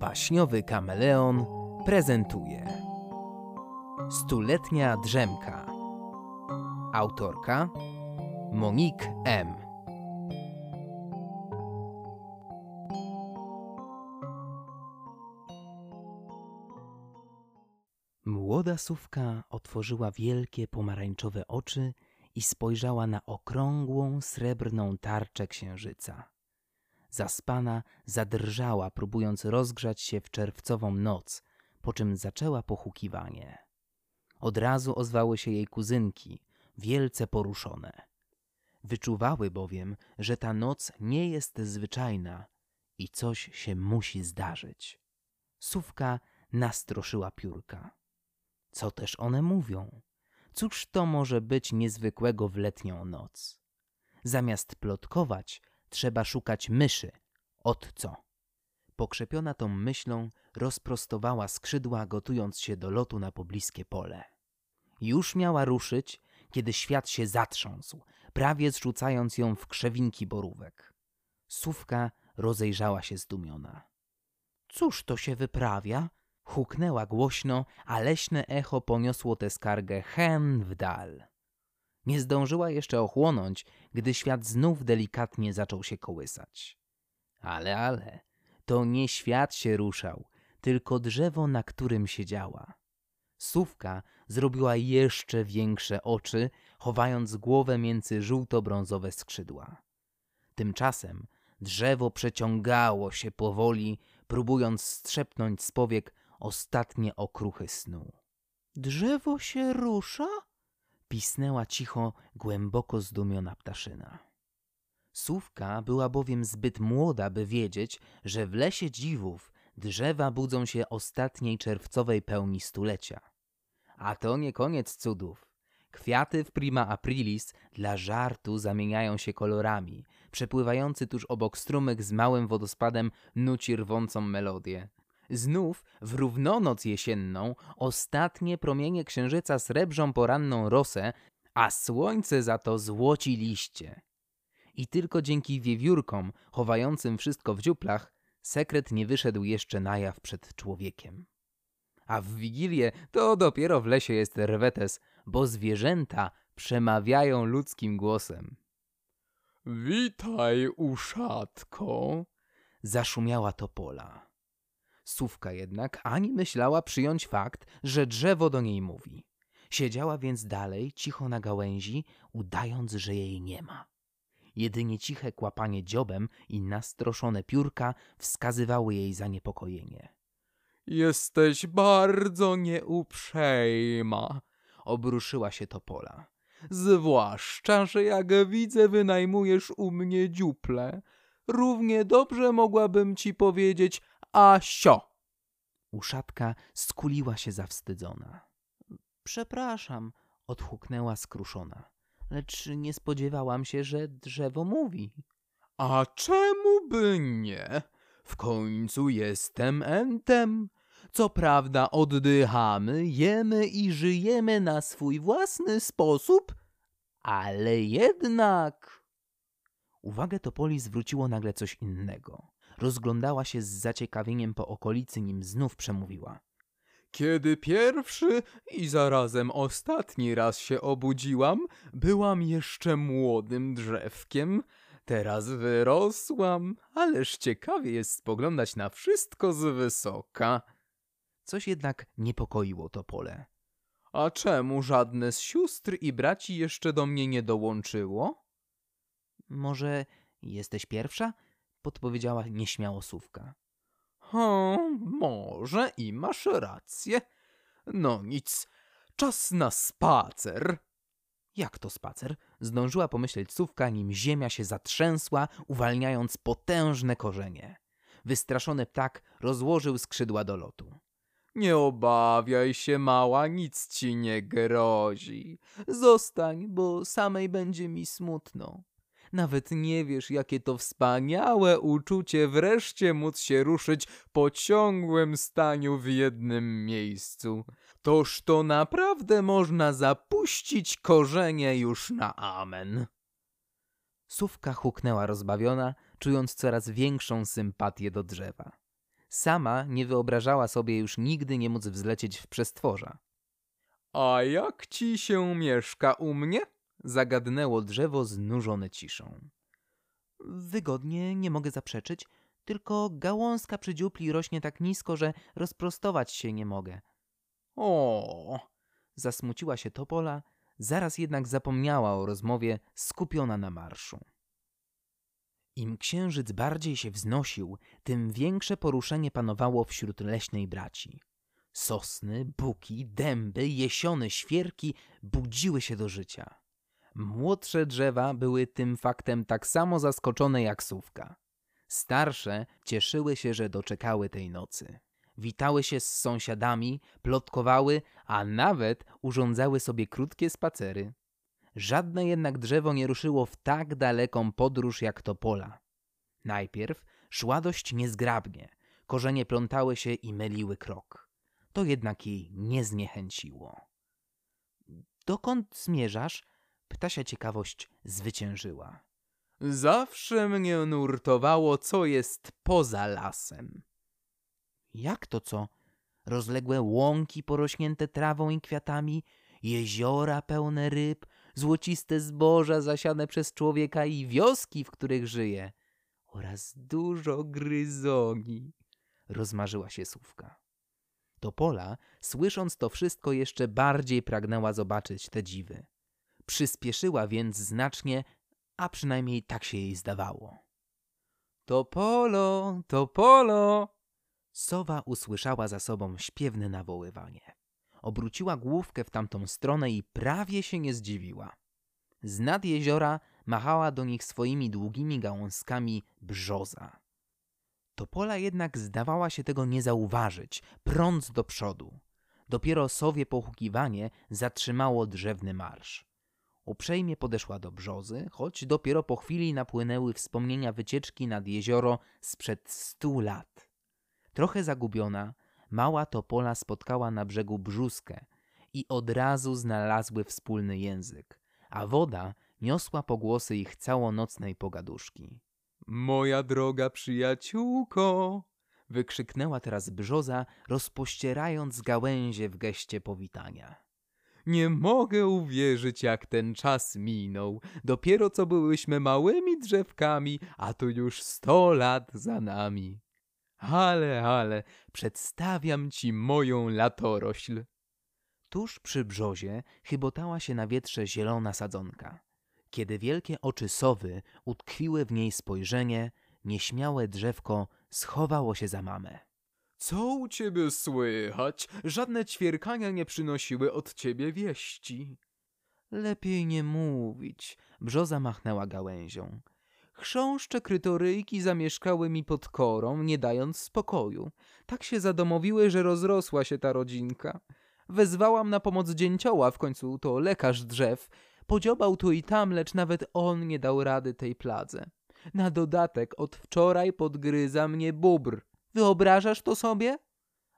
Baśniowy kameleon prezentuje Stuletnia drzemka Autorka Monique M. Młoda sówka otworzyła wielkie pomarańczowe oczy i spojrzała na okrągłą, srebrną tarczę księżyca. Zaspana zadrżała, próbując rozgrzać się w czerwcową noc, po czym zaczęła pochukiwanie. Od razu ozwały się jej kuzynki, wielce poruszone. Wyczuwały bowiem, że ta noc nie jest zwyczajna i coś się musi zdarzyć. Sówka nastroszyła piórka. Co też one mówią? Cóż to może być niezwykłego w letnią noc? Zamiast plotkować, trzeba szukać myszy. Od co? Pokrzepiona tą myślą, rozprostowała skrzydła, gotując się do lotu na pobliskie pole. Już miała ruszyć, kiedy świat się zatrząsł, prawie zrzucając ją w krzewinki borówek. Sówka rozejrzała się zdumiona. Cóż to się wyprawia? Huknęła głośno, a leśne echo poniosło tę skargę hen w dal. Nie zdążyła jeszcze ochłonąć, gdy świat znów delikatnie zaczął się kołysać. Ale, ale, to nie świat się ruszał, tylko drzewo, na którym siedziała. Sówka zrobiła jeszcze większe oczy, chowając głowę między żółto-brązowe skrzydła. Tymczasem drzewo przeciągało się powoli, próbując strzepnąć z powiek ostatnie okruchy snu. Drzewo się rusza? Pisnęła cicho, głęboko zdumiona ptaszyna. Sówka była bowiem zbyt młoda, by wiedzieć, że w lesie dziwów drzewa budzą się ostatniej czerwcowej pełni stulecia. A to nie koniec cudów. Kwiaty w prima aprilis dla żartu zamieniają się kolorami. Przepływający tuż obok strumyk z małym wodospadem nuci rwącą melodię. Znów w równonoc jesienną ostatnie promienie księżyca srebrzą poranną rosę, a słońce za to złoci liście. I tylko dzięki wiewiórkom chowającym wszystko w dziuplach sekret nie wyszedł jeszcze na jaw przed człowiekiem. A w Wigilię to dopiero w lesie jest rwetes, bo zwierzęta przemawiają ludzkim głosem. Witaj, uszatko. Zaszumiała topola. Sówka jednak ani myślała przyjąć fakt, że drzewo do niej mówi. Siedziała więc dalej, cicho na gałęzi, udając, że jej nie ma. Jedynie ciche kłapanie dziobem i nastroszone piórka wskazywały jej zaniepokojenie. Jesteś bardzo nieuprzejma, Obruszyła się topola. zwłaszcza, że jak widzę wynajmujesz u mnie dziuple. Równie dobrze mogłabym ci powiedzieć Asio. Uszatka skuliła się zawstydzona. Przepraszam, odhuknęła skruszona. Lecz nie spodziewałam się, że drzewo mówi. A czemu by nie? W końcu jestem entem. Co prawda oddychamy, jemy i żyjemy na swój własny sposób, ale jednak... Uwagę Topoli zwróciło nagle coś innego. Rozglądała się z zaciekawieniem po okolicy, nim znów przemówiła. Kiedy pierwszy i zarazem ostatni raz się obudziłam, byłam jeszcze młodym drzewkiem. Teraz wyrosłam, ależ ciekawie jest spoglądać na wszystko z wysoka. Coś jednak niepokoiło Topole. A czemu żadne z sióstr i braci jeszcze do mnie nie dołączyło? Może jesteś pierwsza? Podpowiedziała nieśmiało Sówka. Hm, może i masz rację. No nic, czas na spacer. Jak to spacer? Zdążyła pomyśleć Sówka, nim ziemia się zatrzęsła, uwalniając potężne korzenie. Wystraszony ptak rozłożył skrzydła do lotu. Nie obawiaj się, mała, nic ci nie grozi. Zostań, bo samej będzie mi smutno. Nawet nie wiesz, jakie to wspaniałe uczucie wreszcie móc się ruszyć po ciągłym staniu w jednym miejscu. Toż to naprawdę można zapuścić korzenie już na amen. Sówka huknęła rozbawiona, czując coraz większą sympatię do drzewa. Sama nie wyobrażała sobie już nigdy nie móc wzlecieć w przestworza. A jak ci się mieszka u mnie? Zagadnęło drzewo znużone ciszą. Wygodnie, nie mogę zaprzeczyć, tylko gałązka przy dziupli rośnie tak nisko, że rozprostować się nie mogę. O, Zasmuciła się Topola, zaraz jednak zapomniała o rozmowie, skupiona na marszu. Im księżyc bardziej się wznosił, tym większe poruszenie panowało wśród leśnej braci. Sosny, buki, dęby, jesiony, świerki budziły się do życia. Młodsze drzewa były tym faktem tak samo zaskoczone jak sówka. Starsze cieszyły się, że doczekały tej nocy. Witały się z sąsiadami, plotkowały, a nawet urządzały sobie krótkie spacery. Żadne jednak drzewo nie ruszyło w tak daleką podróż jak topola. Najpierw szła dość niezgrabnie, korzenie plątały się i myliły krok. To jednak jej nie zniechęciło. Dokąd zmierzasz? Ptasia ciekawość zwyciężyła. zawsze mnie nurtowało, co jest poza lasem. Jak to co? Rozległe łąki porośnięte trawą i kwiatami, jeziora pełne ryb, złociste zboża zasiane przez człowieka i wioski, w których żyje, oraz dużo gryzoni, rozmarzyła się Sówka. Topola, słysząc to wszystko, jeszcze bardziej pragnęła zobaczyć te dziwy. Przyspieszyła więc znacznie, a przynajmniej tak się jej zdawało. Topolo, Topolo! Sowa usłyszała za sobą śpiewne nawoływanie. Obróciła główkę w tamtą stronę i prawie się nie zdziwiła. Z nad jeziora machała do nich swoimi długimi gałązkami brzoza. Topola jednak zdawała się tego nie zauważyć, prąc do przodu. Dopiero sowie pochukiwanie zatrzymało drzewny marsz. Uprzejmie podeszła do brzozy, choć dopiero po chwili napłynęły wspomnienia wycieczki nad jezioro sprzed stu lat. Trochę zagubiona, mała topola spotkała na brzegu brzuskę i od razu znalazły wspólny język, a woda niosła pogłosy ich całonocnej pogaduszki. Moja droga przyjaciółko! Wykrzyknęła teraz brzoza, rozpościerając gałęzie w geście powitania. Nie mogę uwierzyć, jak ten czas minął. Dopiero co byłyśmy małymi drzewkami, a tu już sto lat za nami. Ale, ale, przedstawiam ci moją latorośl. Tuż przy brzozie chybotała się na wietrze zielona sadzonka. Kiedy wielkie oczy sowy utkwiły w niej spojrzenie, nieśmiałe drzewko schowało się za mamę. Co u ciebie słychać? Żadne ćwierkania nie przynosiły od ciebie wieści. Lepiej nie mówić, brzoza machnęła gałęzią. Chrząszcze krytoryjki zamieszkały mi pod korą, nie dając spokoju. Tak się zadomowiły, że rozrosła się ta rodzinka. Wezwałam na pomoc dzięcioła, w końcu to lekarz drzew. Podziobał tu i tam, lecz nawet on nie dał rady tej pladze. Na dodatek od wczoraj podgryza mnie bóbr. Wyobrażasz to sobie?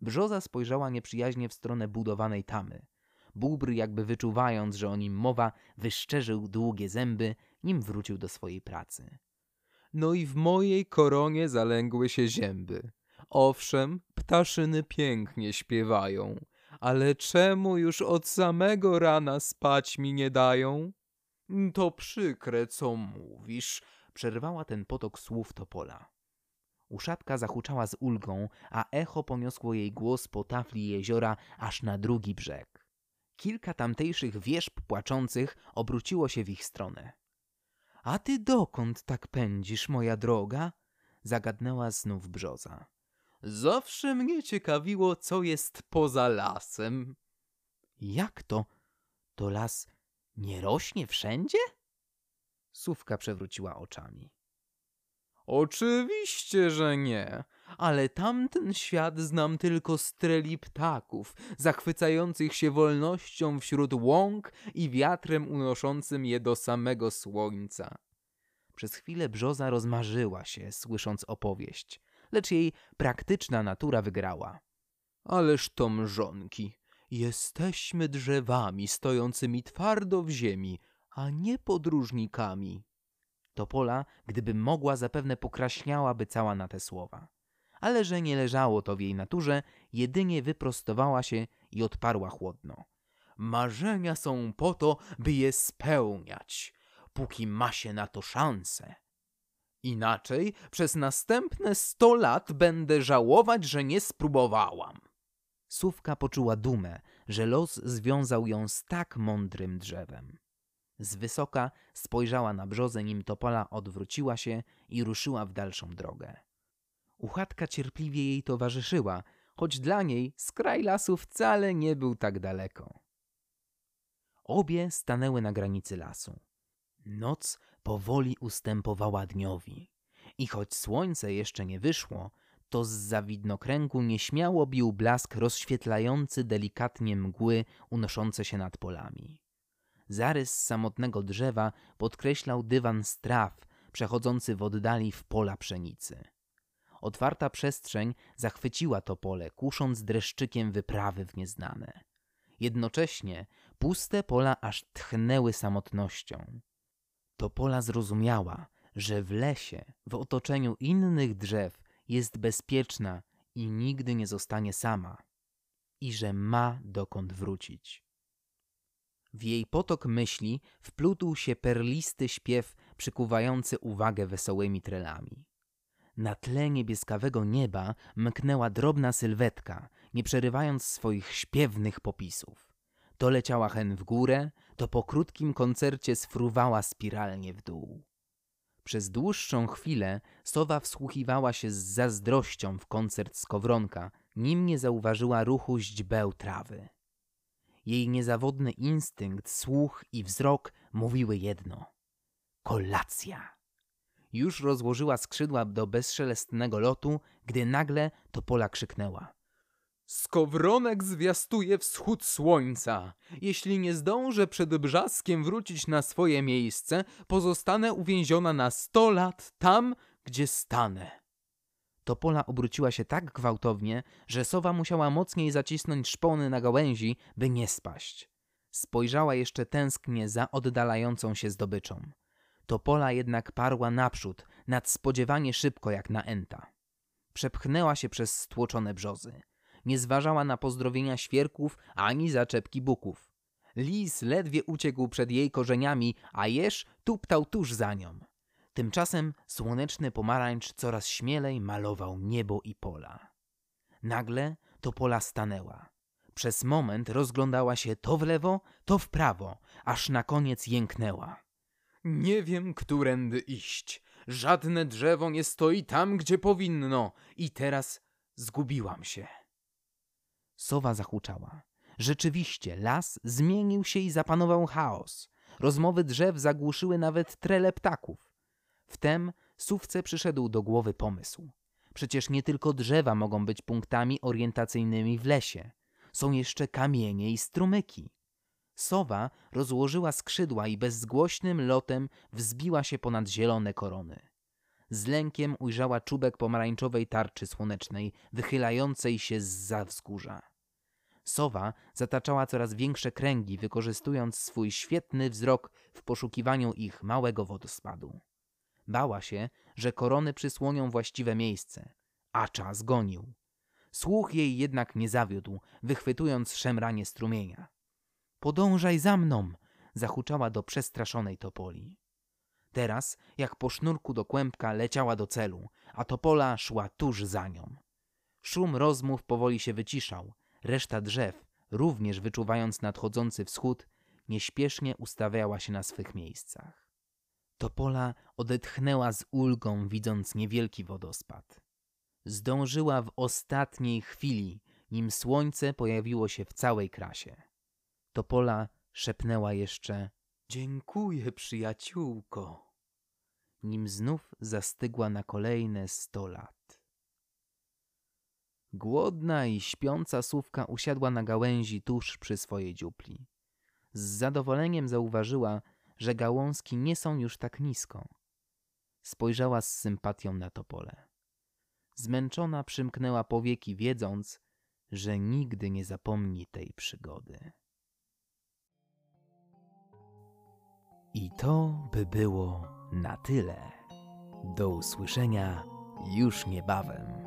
Brzoza spojrzała nieprzyjaźnie w stronę budowanej tamy. Bóbr, jakby wyczuwając, że o nim mowa, wyszczerzył długie zęby, nim wrócił do swojej pracy. No i w mojej koronie zalęgły się zięby. Owszem, ptaszyny pięknie śpiewają, ale czemu już od samego rana spać mi nie dają? To przykre, co mówisz, przerwała ten potok słów Topola. Uszatka zahuczała z ulgą, a echo poniosło jej głos po tafli jeziora aż na drugi brzeg. Kilka tamtejszych wierzb płaczących obróciło się w ich stronę. A ty dokąd tak pędzisz, moja droga? zagadnęła znów brzoza. Zawsze mnie ciekawiło, co jest poza lasem. Jak to? To las nie rośnie wszędzie? Sówka przewróciła oczami. Oczywiście, że nie, ale tamten świat znam tylko streli ptaków, zachwycających się wolnością wśród łąk i wiatrem unoszącym je do samego słońca. Przez chwilę brzoza rozmarzyła się, słysząc opowieść, lecz jej praktyczna natura wygrała. Ależ to mrzonki, jesteśmy drzewami stojącymi twardo w ziemi, a nie podróżnikami. Topola, gdyby mogła, zapewne pokraśniałaby cała na te słowa. ale że nie leżało to w jej naturze, jedynie wyprostowała się i odparła chłodno. Marzenia są po to, by je spełniać, póki ma się na to szansę. Inaczej przez następne sto lat będę żałować, że nie spróbowałam. Sówka poczuła dumę, że los związał ją z tak mądrym drzewem. Z wysoka spojrzała na brzozę, nim topola odwróciła się i ruszyła w dalszą drogę. Uchatka cierpliwie jej towarzyszyła, choć dla niej skraj lasu wcale nie był tak daleko. Obie stanęły na granicy lasu. Noc powoli ustępowała dniowi i choć słońce jeszcze nie wyszło, to z zawidnokręgu nieśmiało bił blask rozświetlający delikatnie mgły unoszące się nad polami. Zarys samotnego drzewa podkreślał dywan straw przechodzący w oddali w pola pszenicy. Otwarta przestrzeń zachwyciła to pole, kusząc dreszczykiem wyprawy w nieznane. Jednocześnie puste pola aż tchnęły samotnością. To pola zrozumiała, że w lesie, w otoczeniu innych drzew, jest bezpieczna i nigdy nie zostanie sama, i że ma dokąd wrócić. W jej potok myśli wplótł się perlisty śpiew przykuwający uwagę wesołymi trelami. Na tle niebieskawego nieba mknęła drobna sylwetka, nie przerywając swoich śpiewnych popisów. To leciała hen w górę, to po krótkim koncercie sfruwała spiralnie w dół. Przez dłuższą chwilę sowa wsłuchiwała się z zazdrością w koncert skowronka, nim nie zauważyła ruchu źdźbeł trawy. Jej niezawodny instynkt, słuch i wzrok mówiły jedno – kolacja. Już rozłożyła skrzydła do bezszelestnego lotu, gdy nagle Topola krzyknęła. Skowronek zwiastuje wschód słońca. Jeśli nie zdążę przed brzaskiem wrócić na swoje miejsce, pozostanę uwięziona na sto lat tam, gdzie stanę. Topola obróciła się tak gwałtownie, że sowa musiała mocniej zacisnąć szpony na gałęzi, by nie spaść. Spojrzała jeszcze tęsknie za oddalającą się zdobyczą. Topola jednak parła naprzód, nadspodziewanie szybko jak na enta. Przepchnęła się przez stłoczone brzozy. Nie zważała na pozdrowienia świerków ani zaczepki buków. Lis ledwie uciekł przed jej korzeniami, a jeż tuptał tuż za nią. Tymczasem słoneczny pomarańcz coraz śmielej malował niebo i pola. Nagle to pola stanęła. Przez moment rozglądała się to w lewo, to w prawo, aż na koniec jęknęła. Nie wiem, którędy iść. Żadne drzewo nie stoi tam, gdzie powinno i teraz zgubiłam się. Sowa zahuczała. Rzeczywiście, las zmienił się i zapanował chaos. Rozmowy drzew zagłuszyły nawet trele ptaków. Wtem Sówce przyszedł do głowy pomysł. Przecież nie tylko drzewa mogą być punktami orientacyjnymi w lesie. Są jeszcze kamienie i strumyki. Sowa rozłożyła skrzydła i bezgłośnym lotem wzbiła się ponad zielone korony. Z lękiem ujrzała czubek pomarańczowej tarczy słonecznej, wychylającej się z za wzgórza. Sowa zataczała coraz większe kręgi, wykorzystując swój świetny wzrok w poszukiwaniu ich małego wodospadu. Bała się, że korony przysłonią właściwe miejsce, a czas gonił. Słuch jej jednak nie zawiódł, wychwytując szemranie strumienia. Podążaj za mną! zahuczała do przestraszonej topoli. Teraz, jak po sznurku do kłębka, leciała do celu, a topola szła tuż za nią. Szum rozmów powoli się wyciszał. Reszta drzew, również wyczuwając nadchodzący wschód, nieśpiesznie ustawiała się na swych miejscach. Topola odetchnęła z ulgą, widząc niewielki wodospad. Zdążyła w ostatniej chwili, nim słońce pojawiło się w całej krasie. Topola szepnęła jeszcze Dziękuję, przyjaciółko, nim znów zastygła na kolejne sto lat. Głodna i śpiąca sówka usiadła na gałęzi tuż przy swojej dziupli. Z zadowoleniem zauważyła, że gałązki nie są już tak nisko. Spojrzała z sympatią na topole. Zmęczona przymknęła powieki, wiedząc, że nigdy nie zapomni tej przygody. I to by było na tyle. Do usłyszenia już niebawem.